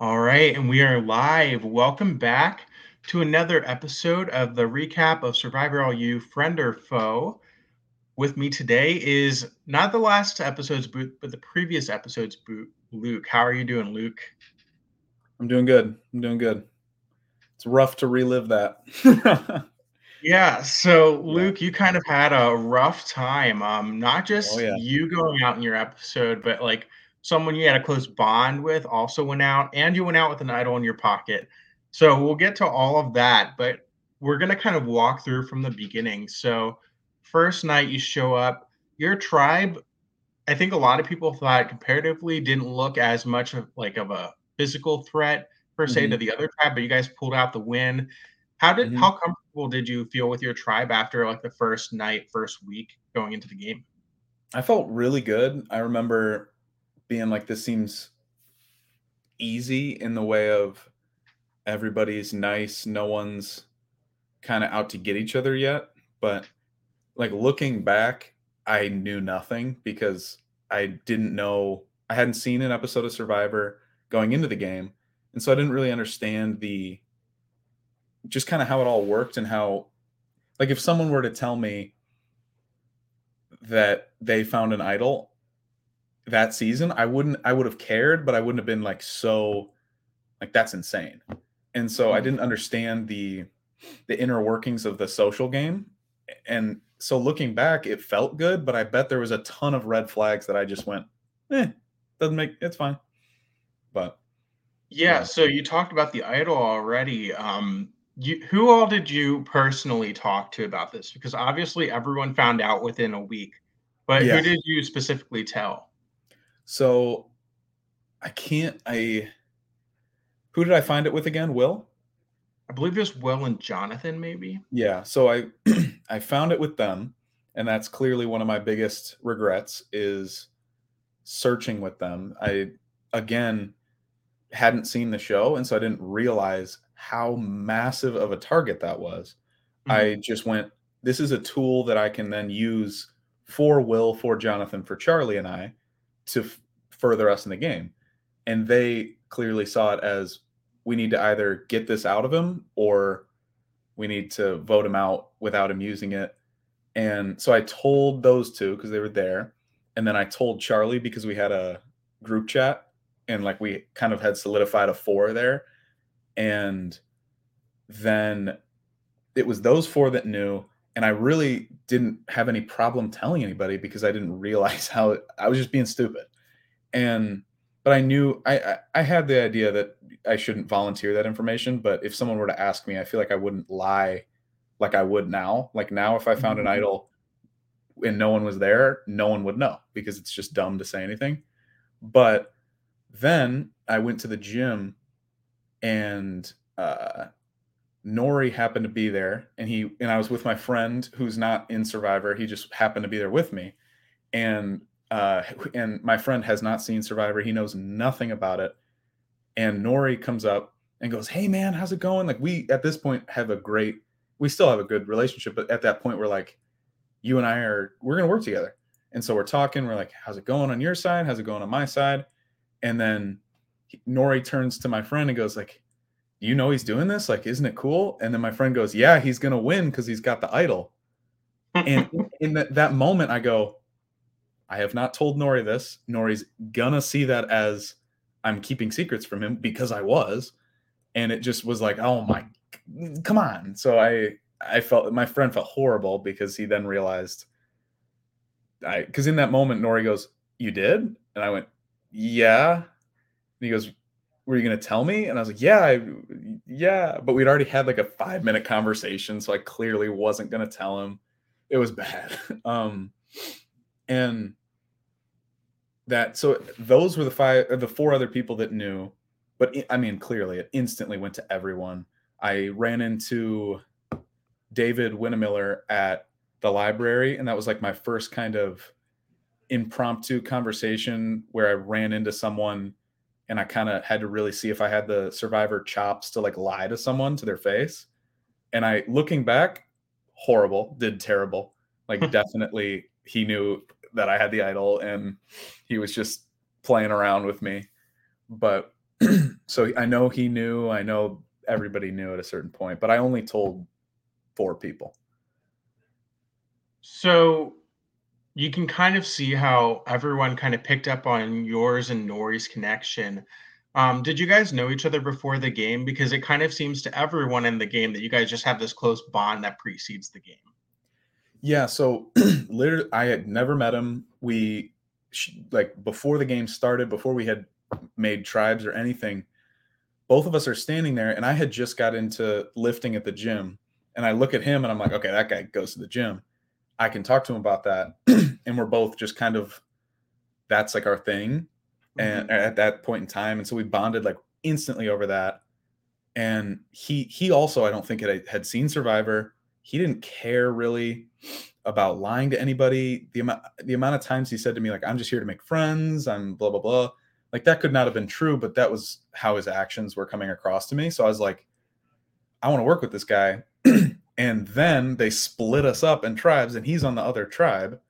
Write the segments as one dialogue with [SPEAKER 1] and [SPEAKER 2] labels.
[SPEAKER 1] All right, and we are live. Welcome back to another episode of the recap of Survivor LU Friend or Foe. With me today is not the last episode's boot, but the previous episode's boot, Luke. How are you doing, Luke?
[SPEAKER 2] I'm doing good. I'm doing good. It's rough to relive that.
[SPEAKER 1] yeah. So, Luke, you kind of had a rough time. Um, not just
[SPEAKER 2] Oh, yeah.
[SPEAKER 1] you going out in your episode, but like someone you had a close bond with also went out, and you went out with an idol in your pocket. So we'll get to all of that, but we're gonna kind of walk through from the beginning. So, first night you show up, your tribe. I think a lot of people thought comparatively didn't look as much of like of a physical threat per se to
[SPEAKER 2] Mhm.
[SPEAKER 1] the other tribe, but you guys pulled out the win. How did
[SPEAKER 2] Mhm.
[SPEAKER 1] how comfortable did you feel with your tribe after like the first night, first week going into the game?
[SPEAKER 2] I felt really good. I remember being like, this seems easy in the way of everybody's nice. No one's kind of out to get each other yet. But like looking back, I knew nothing because I didn't know, I hadn't seen an episode of Survivor going into the game. And so I didn't really understand the just kind of how it all worked and how, like, if someone were to tell me, that they found an idol that season, I wouldn't I would have cared, but I wouldn't have been like so like that's insane. And so I
[SPEAKER 1] Mhm.
[SPEAKER 2] didn't understand the the inner workings of the social game. And so looking back, it felt good, but I bet there was a ton of red flags that I just went, eh, doesn't make it's fine. But
[SPEAKER 1] Yeah,
[SPEAKER 2] yeah.
[SPEAKER 1] so you talked about the idol already. Um, you, who all did you personally talk to about this? Because obviously everyone found out within a week, but who did you specifically tell?
[SPEAKER 2] So I can't I who did I find it with again? Will?
[SPEAKER 1] I believe it was Will and Jonathan, maybe.
[SPEAKER 2] Yeah, so I I found it with them, and that's clearly one of my biggest regrets is searching with them. I again hadn't seen the show, and so I didn't realize how massive of a target that was.
[SPEAKER 1] Mhm.
[SPEAKER 2] I just went, this is a tool that I can then use for Will, for Jonathan, for Charlie and I to f- further us in the game. And they clearly saw it as we need to either get this out of him or we need to vote him out without him using it. And so I told those two because they were there. And then I told Charlie because we had a group chat and like we kind of had solidified a four there. And then it was those four that knew. And I really didn't have any problem telling anybody because I didn't realize how I was just being stupid. And but I knew I, I I had the idea that I shouldn't volunteer that information. But if someone were to ask me, I feel like I wouldn't lie like I would now. Like now, if I found an
[SPEAKER 1] Mhm.
[SPEAKER 2] idol and no one was there, no one would know because it's just dumb to say anything. But then I went to the gym and uh Nori happened to be there and he and I was with my friend who's not in Survivor. He just happened to be there with me. And uh and my friend has not seen Survivor. He knows nothing about it. And Nori comes up and goes, "Hey man, how's it going?" Like we at this point have a great we still have a good relationship, but at that point we're like you and I are we're to work together. And so we're talking, we're like, "How's it going on your side? How's it going on my side?" And then he- Nori turns to my friend and goes like, "Do you know he's doing this? Like, isn't it cool?" And then my friend goes, "Yeah, he's gonna win because he's got the idol." And in that, that moment, I go, "I have not told Nori this. Nori's gonna see that as I'm keeping secrets from him because I was." And it just was like, "Oh my, come on!" So I, I felt my friend felt horrible because he then realized, I because in that moment, Nori goes, "You did," and I went, "Yeah." And he goes, were you going to tell me? And I was like, yeah, I, yeah. But we'd already had like a five minute conversation. So I clearly wasn't going to tell him. It was bad. Um, and that, so those were the five, or the four other people that knew. But I mean, clearly it instantly went to everyone. I ran into David Winnemiller at the library. And that was like my first kind of impromptu conversation where I ran into someone and I kind of had to really see if I had the survivor chops to like lie to someone to their face. And I looking back, horrible, did terrible. Like definitely he knew that I had the idol and he was just playing around with me. But so I know he knew. I know everybody knew at a certain point, but I only told four people.
[SPEAKER 1] So you can kind of see how everyone kind of picked up on yours and Nori's connection. Um, did you guys know each other before the game? Because it kind of seems to everyone in the game that you guys just have this close bond that precedes the game.
[SPEAKER 2] Yeah. So literally, I had never met him. We like before the game started, before we had made tribes or anything. Both of us are standing there, and I had just got into lifting at the gym, and I look at him, and I'm like, okay, that guy goes to the gym. I can talk to him about that, and we're both just kind of that's like our thing and mm-hmm. at that point in time and so we bonded like instantly over that and he he also i don't think had, had seen survivor. He didn't care really about lying to anybody. The amount the amount of times he said to me like i'm just here to make friends i'm blah blah blah like that could not have been true but that was how his actions were coming across to me. So i was like i want to work with this guy and then they split us up in tribes and he's on the other tribe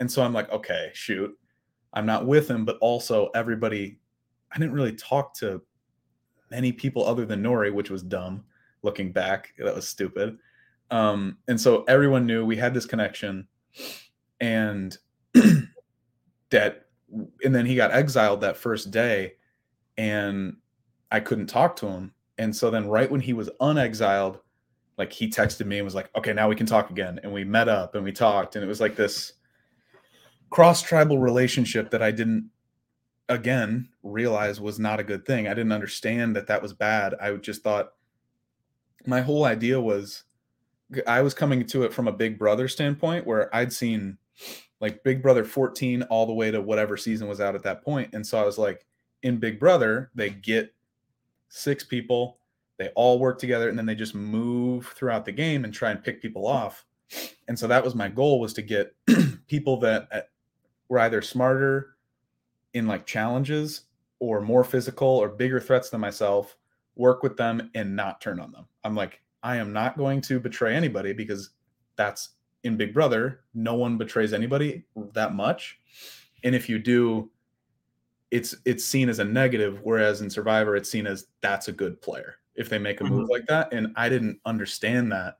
[SPEAKER 2] and so i'm like okay shoot I'm not with him, but also everybody. I didn't really talk to many people other than Nori, which was dumb. Looking back, that was stupid. Um, and so everyone knew we had this connection, and that, and then he got exiled that first day, and I couldn't talk to him. And so then, right when he was unexiled, like he texted me and was like, "Okay, now we can talk again." And we met up and we talked, and it was like this cross tribal relationship that I didn't again realize was not a good thing. I didn't understand that that was bad. I just thought my whole idea was I was coming to it from a Big Brother standpoint where I'd seen like Big Brother 14 all the way to whatever season was out at that point. And so I was like, in Big Brother, they get six people, they all work together, and then they just move throughout the game and try and pick people off. And so that was my goal was to get people that uh, were either smarter in like challenges or more physical or bigger threats than myself, work with them and not turn on them. I'm like, I am not going to betray anybody because that's in Big Brother. No one betrays anybody that much. And if you do, it's it's seen as a negative, whereas in Survivor, it's seen as that's a good player if they make a move mm-hmm. like that. And I didn't understand that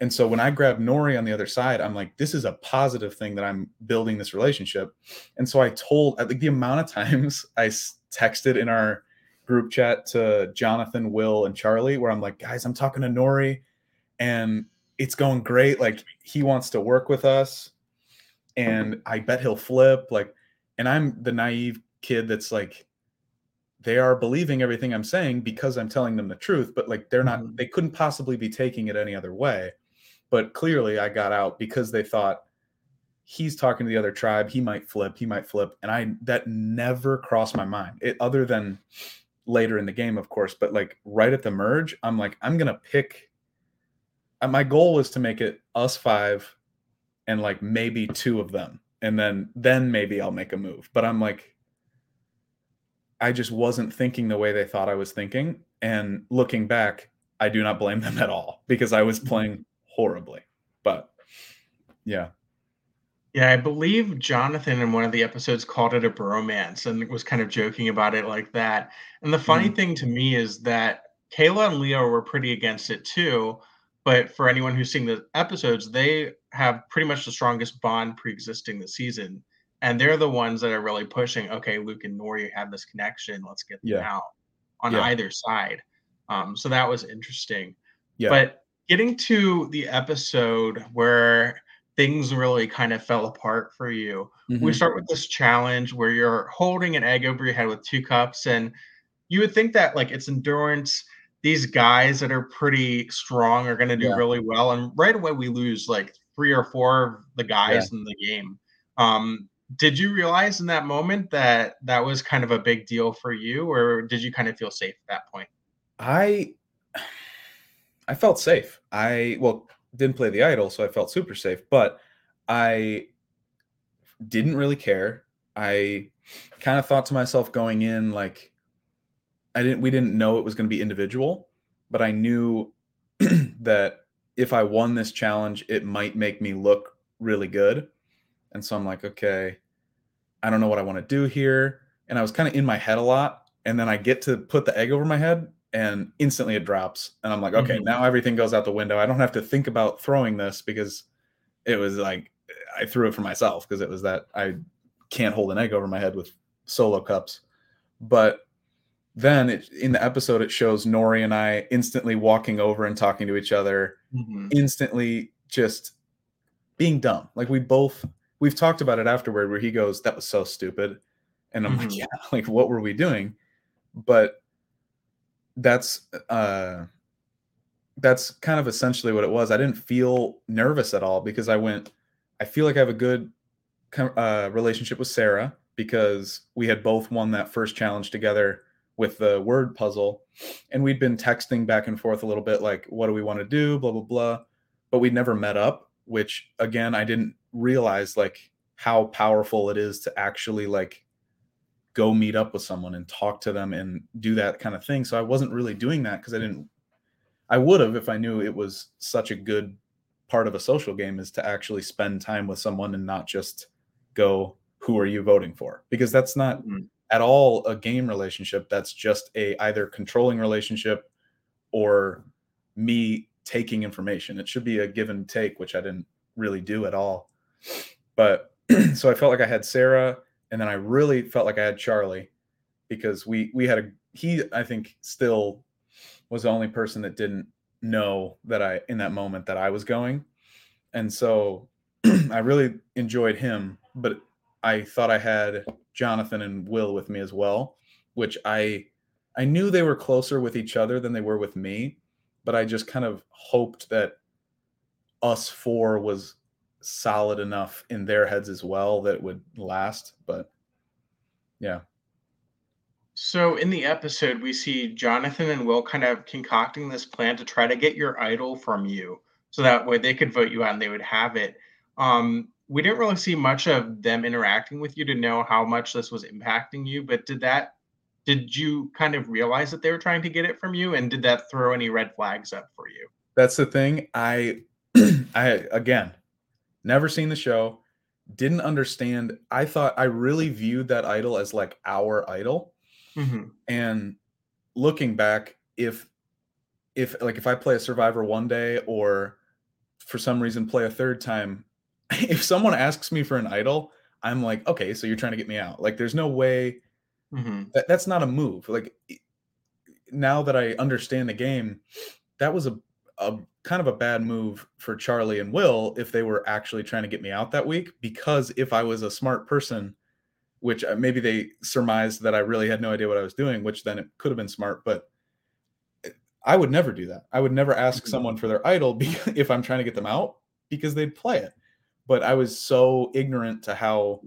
[SPEAKER 2] and so when I grab Nori on the other side, I'm like, this is a positive thing that I'm building this relationship. And so I told, think the amount of times I texted in our group chat to Jonathan, Will, and Charlie, where I'm like, guys, I'm talking to Nori and it's going great. Like he wants to work with us and I bet he'll flip. Like, and I'm the naive kid that's like, they are believing everything I'm saying because I'm telling them the truth, but like they're not, mm-hmm. they couldn't possibly be taking it any other way. But clearly, I got out because they thought he's talking to the other tribe. He might flip. He might flip. And I that never crossed my mind. It other than later in the game, of course. But like right at the merge, I'm like, I'm gonna pick. Uh, my goal was to make it us five, and like maybe two of them, and then then maybe I'll make a move. But I'm like, I just wasn't thinking the way they thought I was thinking. And looking back, I do not blame them at all because I was mm-hmm. playing horribly. But yeah.
[SPEAKER 1] Yeah, I believe Jonathan in one of the episodes called it a bromance and was kind of joking about it like that. And the funny mm thing to me is that Kayla and Leo were pretty against it too. But for anyone who's seen the episodes, they have pretty much the strongest bond pre-existing the season. And they're the ones that are really pushing, okay, Luke and Nori have this connection. Let's get them yeah. out on yeah. either side. Um, so that was interesting. Yeah. But getting to the episode where things really kind of fell apart for you. Mm-hmm. We start with this challenge where you're holding an egg over your head with two cups, and you would think that like it's endurance. These guys that are pretty strong are going to do yeah. really well, and right away we lose like three or four of the guys in the game. Um, did you realize in that moment that that was kind of a big deal for you, or did you kind of feel safe at that point?
[SPEAKER 2] I I felt safe. I well didn't play the idol, so I felt super safe. But I didn't really care. I kind of thought to myself going in like I didn't we didn't know it was going to be individual, but I knew that if I won this challenge, it might make me look really good. And so I'm like, okay, I don't know what I want to do here. And I was kind of in my head a lot and then I get to put the egg over my head and instantly it drops and I'm like, okay,
[SPEAKER 1] Mhm.
[SPEAKER 2] now everything goes out the window. I don't have to think about throwing this because it was like I threw it for myself because it was that I can't hold an egg over my head with solo cups. But then it, in the episode, it shows Nori and I instantly walking over and talking to each other,
[SPEAKER 1] Mhm.
[SPEAKER 2] instantly just being dumb. Like we both, we've talked about it afterward where he goes, That was so stupid. And I'm like,
[SPEAKER 1] Mhm.
[SPEAKER 2] Yeah, like what were we doing? But that's, uh, that's kind of essentially what it was. I didn't feel nervous at all because I went, I feel like I have a good uh, relationship with Sarah because we had both won that first challenge together with the word puzzle. And we'd been texting back and forth a little bit, like, what do we want to do? Blah, blah, blah. But we'd never met up, which again, I didn't realize like how powerful it is to actually like go meet up with someone and talk to them and do that kind of thing. So I wasn't really doing that because I didn't I would have if I knew it was such a good part of a social game is to actually spend time with someone and not just go, who are you voting for? Because that's not
[SPEAKER 1] Mhm.
[SPEAKER 2] at all a game relationship. That's just a either controlling relationship or me taking information. It should be a give and take, which I didn't really do at all. But so I felt like I had Sarah, and then I really felt like I had Charlie because we we had a he I think still was the only person that didn't know that I in that moment that I was going. And so I really enjoyed him, but I thought I had Jonathan and Will with me as well, which I I knew they were closer with each other than they were with me, but I just kind of hoped that us four was solid enough in their heads as well that it would last, but yeah.
[SPEAKER 1] So in the episode, we see Jonathan and Will kind of concocting this plan to try to get your idol from you, so that way they could vote you out and they would have it. Um, we didn't really see much of them interacting with you to know how much this was impacting you, but did that did you kind of realize that they were trying to get it from you, and did that throw any red flags up for you?
[SPEAKER 2] That's the thing. I I again never seen the show, didn't understand. I thought I really viewed that idol as like our idol.
[SPEAKER 1] Mhm.
[SPEAKER 2] And looking back, if if like if I play a survivor one day or for some reason play a third time, if someone asks me for an idol, I'm like, okay, so you're trying to get me out. Like there's no way
[SPEAKER 1] Mhm.
[SPEAKER 2] that, that's not a move. Like now that I understand the game, that was a a kind of a bad move for Charlie and Will if they were actually trying to get me out that week. Because if I was a smart person, which uh, maybe they surmised that I really had no idea what I was doing, which then it could have been smart, but eh, I would never do that. I would never ask
[SPEAKER 1] Mhm.
[SPEAKER 2] someone for their idol be- if I'm trying to get them out because they'd play it. But I was so ignorant to how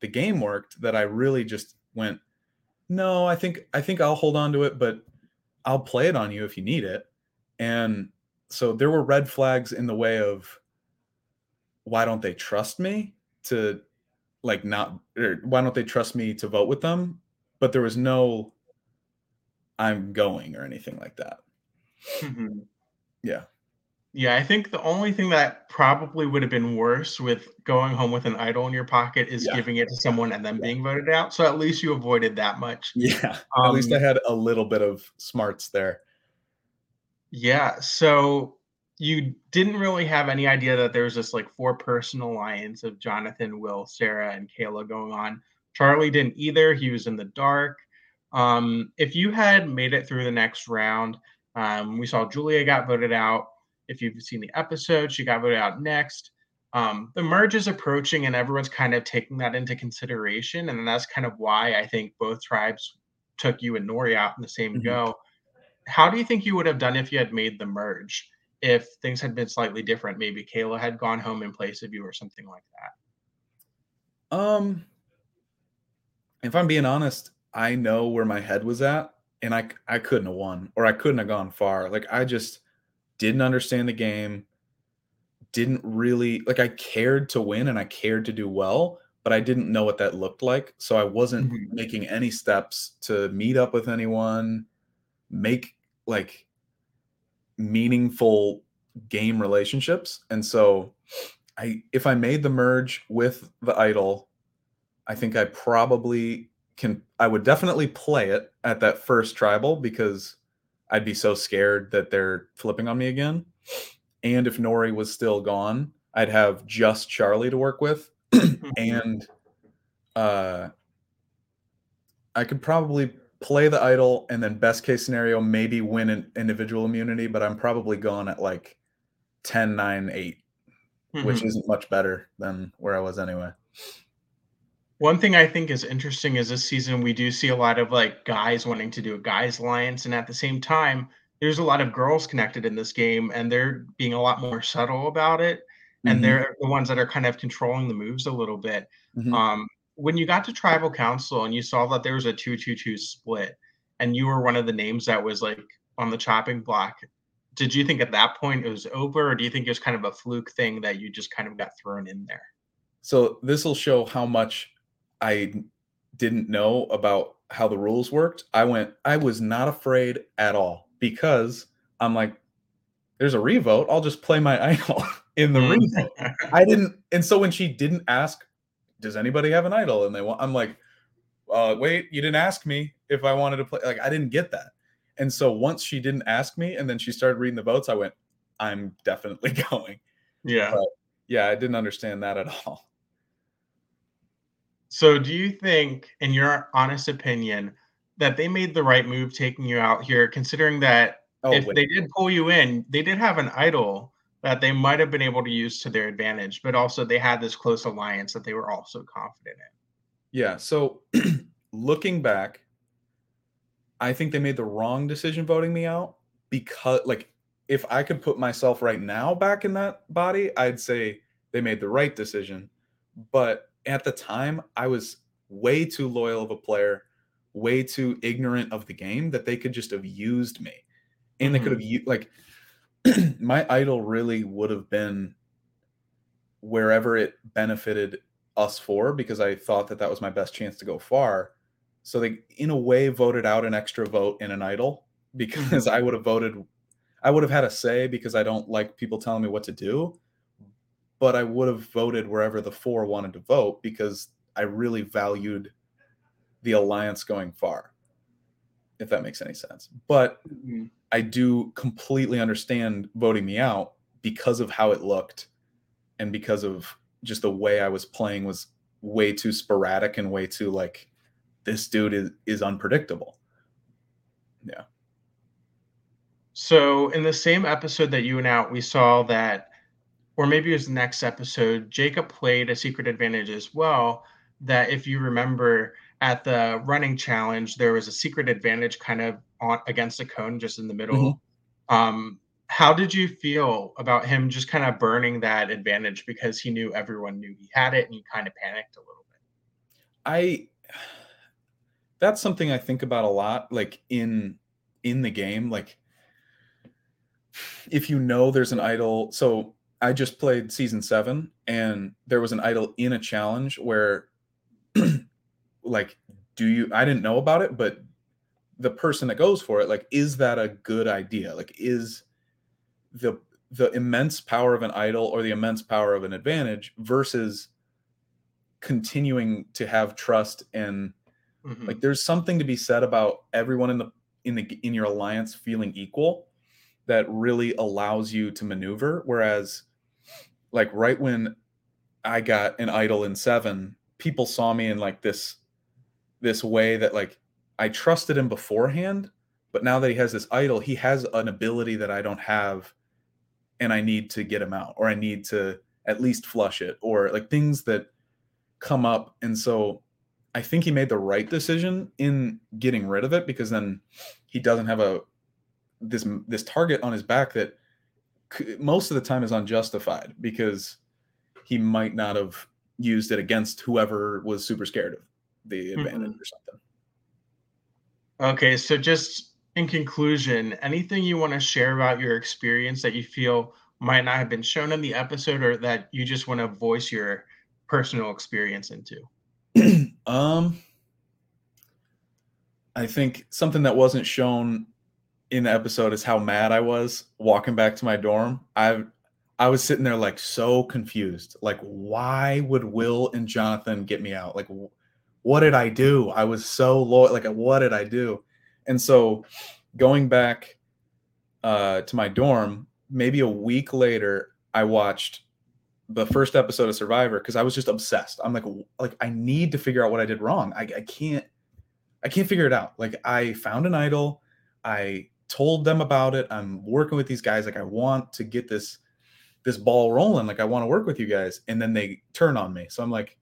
[SPEAKER 2] the game worked that I really just went, no, I think I think I'll hold on to it, but I'll play it on you if you need it. And so there were red flags in the way of why don't they trust me to like not or why don't they trust me to vote with them? But there was no I'm going or anything like that.
[SPEAKER 1] Mhm.
[SPEAKER 2] Yeah.
[SPEAKER 1] Yeah, I think the only thing that probably would have been worse with going home with an idol in your pocket is
[SPEAKER 2] Yeah.
[SPEAKER 1] giving it to someone and then
[SPEAKER 2] Yeah.
[SPEAKER 1] being voted out. So at least you avoided that much.
[SPEAKER 2] Yeah. At least I
[SPEAKER 1] Um,
[SPEAKER 2] had a little bit of smarts there.
[SPEAKER 1] Yeah, so you didn't really have any idea that there was this like four person alliance of Jonathan, Will, Sarah, and Kayla going on. Charlie didn't either. He was in the dark. Um, if you had made it through the next round, um, we saw Julia got voted out. If you've seen the episode, she got voted out next. Um, the merge is approaching, and everyone's kind of taking that into consideration. And that's kind of why I think both tribes took you and Nori out in the same
[SPEAKER 2] Mhm.
[SPEAKER 1] go how do you think you would have done if you had made the merge? If things had been slightly different, maybe Kayla had gone home in place of you or something like that.
[SPEAKER 2] Um if I'm being honest, I know where my head was at and I I couldn't have won or I couldn't have gone far. Like I just didn't understand the game. Didn't really like I cared to win and I cared to do well, but I didn't know what that looked like. So I wasn't
[SPEAKER 1] Mhm.
[SPEAKER 2] making any steps to meet up with anyone, make like meaningful game relationships. And so I if I made the merge with the idol, I think I probably can I would definitely play it at that first tribal because I'd be so scared that they're flipping on me again. And if Nori was still gone, I'd have just Charlie to work with.
[SPEAKER 1] Mm-hmm.
[SPEAKER 2] and uh I could probably play the idol and then best case scenario maybe win an individual immunity, but I'm probably gone at like 10, 9, 8, which
[SPEAKER 1] Mhm.
[SPEAKER 2] isn't much better than where I was anyway.
[SPEAKER 1] One thing I think is interesting is this season we do see a lot of like guys wanting to do a guys alliance, and at the same time, there's a lot of girls connected in this game, and they're being a lot more subtle about it, and
[SPEAKER 2] Mhm.
[SPEAKER 1] they're the ones that are kind of controlling the moves a little bit.
[SPEAKER 2] Mhm.
[SPEAKER 1] Um, when you got to tribal council and you saw that there was a two-two-two split, and you were one of the names that was like on the chopping block, did you think at that point it was over, or do you think it was kind of a fluke thing that you just kind of got thrown in there?
[SPEAKER 2] So this will show how much I didn't know about how the rules worked. I went, I was not afraid at all because I'm like, there's a revote. I'll just play my idol in the
[SPEAKER 1] Mm.
[SPEAKER 2] revote. I didn't, and so when she didn't ask, does anybody have an idol? And they want, I'm like, uh, wait, you didn't ask me if I wanted to play. Like I didn't get that. And so once she didn't ask me, and then she started reading the votes, I went, I'm definitely going.
[SPEAKER 1] yeah.
[SPEAKER 2] But yeah, I didn't understand that at all.
[SPEAKER 1] So, do you think, in your honest opinion, that they made the right move taking you out here, considering that
[SPEAKER 2] Oh,
[SPEAKER 1] if
[SPEAKER 2] wait.
[SPEAKER 1] they did pull you in, they did have an idol that they might have been able to use to their advantage, but also they had this close alliance that they were also confident in.
[SPEAKER 2] Yeah. So looking back, I think they made the wrong decision voting me out because, like, if I could put myself right now back in that body, I'd say they made the right decision. But at the time, I was way too loyal of a player, way too ignorant of the game that they could just have used me. And they could mm-hmm. have used, like, my idol really would have been wherever it benefited us for because I thought that that was my best chance to go far. So they, in a way, voted out an extra vote in an idol because mm-hmm. I would have voted, I would have had a say because I don't like people telling me what to do. But I would have voted wherever the four wanted to vote because I really valued the alliance going far, if that makes any sense. But mm-hmm. I do completely understand voting me out because of how it looked and because of just the way I was playing was way too sporadic and way too like this dude is is unpredictable. Yeah.
[SPEAKER 1] So, in the same episode that you went out, we saw that, or maybe it was the next episode, Jacob played a secret advantage as well. That, if you remember, at the running challenge, there was a secret advantage kind of on against a cone just in the middle. Um, how did you feel about him just kind of burning that advantage because he knew everyone knew he had it and he kind of panicked a little bit?
[SPEAKER 2] I that's something I think about a lot like in in the game like if you know there's an idol so I just played season 7 and there was an idol in a challenge where like do you I didn't know about it but the person that goes for it like is that a good idea like is the the immense power of an idol or the immense power of an advantage versus continuing to have trust and
[SPEAKER 1] Mhm.
[SPEAKER 2] like there's something to be said about everyone in the in the in your alliance feeling equal that really allows you to maneuver whereas like right when i got an idol in 7 people saw me in like this this way that like i trusted him beforehand but now that he has this idol he has an ability that i don't have and i need to get him out or i need to at least flush it or like things that come up. And so I think he made the right decision in getting rid of it because then he doesn't have a this this target on his back that most of the time is unjustified because he might not have used it against whoever was super scared of the advantage or something.
[SPEAKER 1] Okay, so just in conclusion, anything you want to share about your experience that you feel might not have been shown in the episode or that you just want to voice your personal experience into?
[SPEAKER 2] um I think something that wasn't shown in the episode is how mad I was walking back to my dorm. I I was sitting there like so confused. Like why would Will and Jonathan get me out? Like what did I do? I was so low. Like, what did I do? And so going back uh, to my dorm, maybe a week later, I watched the first episode of Survivor because I was just obsessed. I'm like, like I need to figure out what I did wrong. I, I can't, I can't figure it out. Like I found an idol, I told them about it. I'm working with these guys. Like I want to get this, this ball rolling. Like I want to work with you guys, and then they turn on me. So I'm like,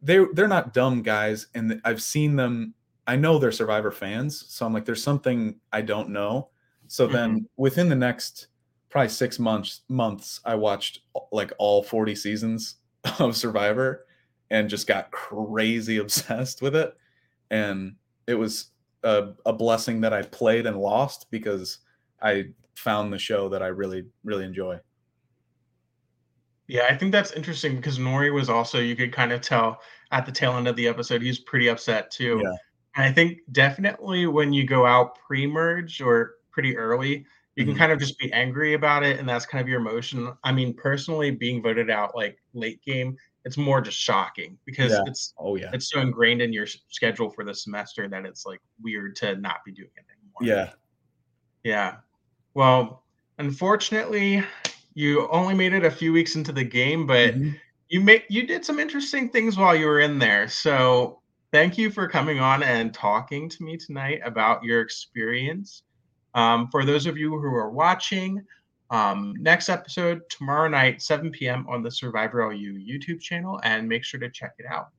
[SPEAKER 2] they they're not dumb guys, and I've seen them. I know they're Survivor fans, so I'm like, there's something I don't know. So mm-hmm. then within the next probably six months months i watched like all 40 seasons of survivor and just got crazy obsessed with it and it was a, a blessing that i played and lost because i found the show that i really really enjoy
[SPEAKER 1] yeah i think that's interesting because nori was also you could kind of tell at the tail end of the episode he's pretty upset too yeah. and i think definitely when you go out pre-merge or pretty early you can mm-hmm. kind of just be angry about it and that's kind of your emotion i mean personally being voted out like late game it's more just shocking because
[SPEAKER 2] yeah.
[SPEAKER 1] it's
[SPEAKER 2] oh yeah.
[SPEAKER 1] it's so ingrained in your schedule for the semester that it's like weird to not be doing it
[SPEAKER 2] anymore. Yeah.
[SPEAKER 1] Yeah. Well unfortunately you only made it a few weeks into the game but mm-hmm. you made you did some interesting things while you were in there. So thank you for coming on and talking to me tonight about your experience. Um, for those of you who are watching, um, next episode tomorrow night, 7 p.m. on the Survivor LU YouTube channel, and make sure to check it out.